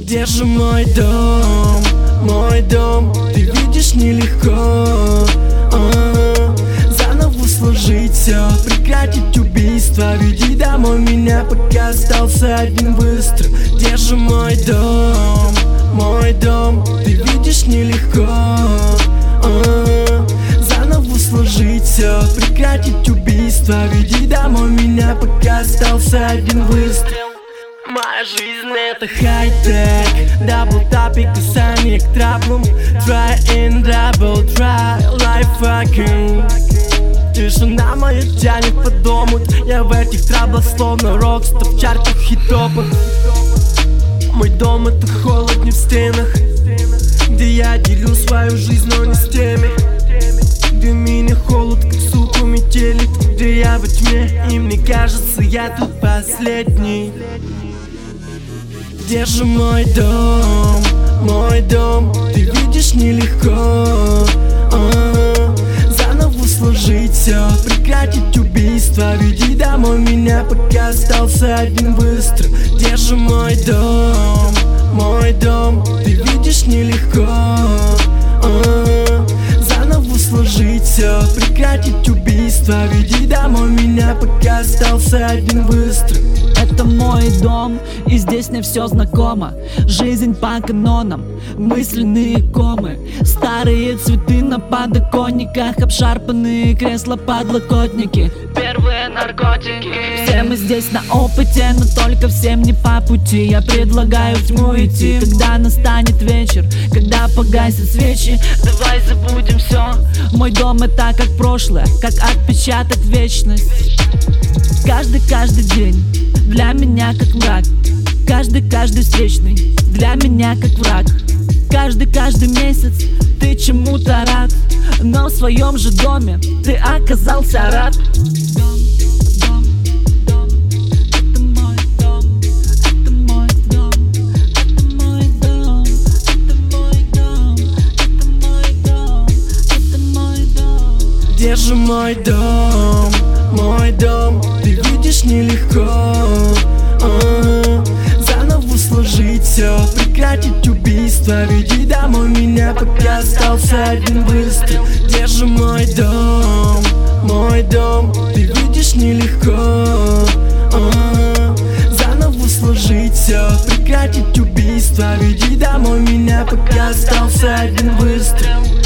Где же мой дом, мой дом Ты видишь нелегко. А, Заново сложить все, прекратить убийство. Веди домой меня, пока остался один быстро Где же мой дом, мой дом. Ты видишь нелегко а, Заново сложить все, прекратить убийство. Веди домой меня, пока остался один выстрел. Моя жизнь это хай-тек. Дабл тапик, касание к траблам Try in double try Life fucking Тишина моя тянет по дому. Я в этих траблах словно рокстер В чартах хит-топах Мой дом это холод не в стенах. Где я делю свою жизнь, но не с теми. Где меня холод, как сука метелит Где я во тьме, и мне кажется, я тут последний. Где же мой дом, мой дом Ты видишь нелегко. А, Заново сложить все, убийство Веди домой меня, пока остался один быстро же мой дом, мой дом Ты видишь нелегко. А, Заново сложить все, прекратить убийство Веди домой меня, пока остался один быстро это мой дом, и здесь мне все знакомо. Жизнь по канонам, мысленные комы. Старые цветы на подоконниках Обшарпанные кресла, подлокотники. Первые наркотики. Все мы здесь на опыте, но только всем не по пути. Я предлагаю в тьму идти, когда настанет вечер Когда погасят свечи, давай забудем все Мой дом это как прошлое, как отпечаток вечность. Каждый, каждый день для меня как враг. Каждый, каждый встречный для меня как враг. Каждый, каждый месяц ты чему-то рад Но в своем же доме ты оказался рад Где же мой дом, мой дом Ты видишь нелегко. А, Заново сложить все, прекратить убийство. Веди домой меня, пока остался один выстрел. Где же мой дом, мой дом Ты видишь нелегко. А, Заново сложить все, прекратить убийство. Веди домой меня, пока остался один выстрел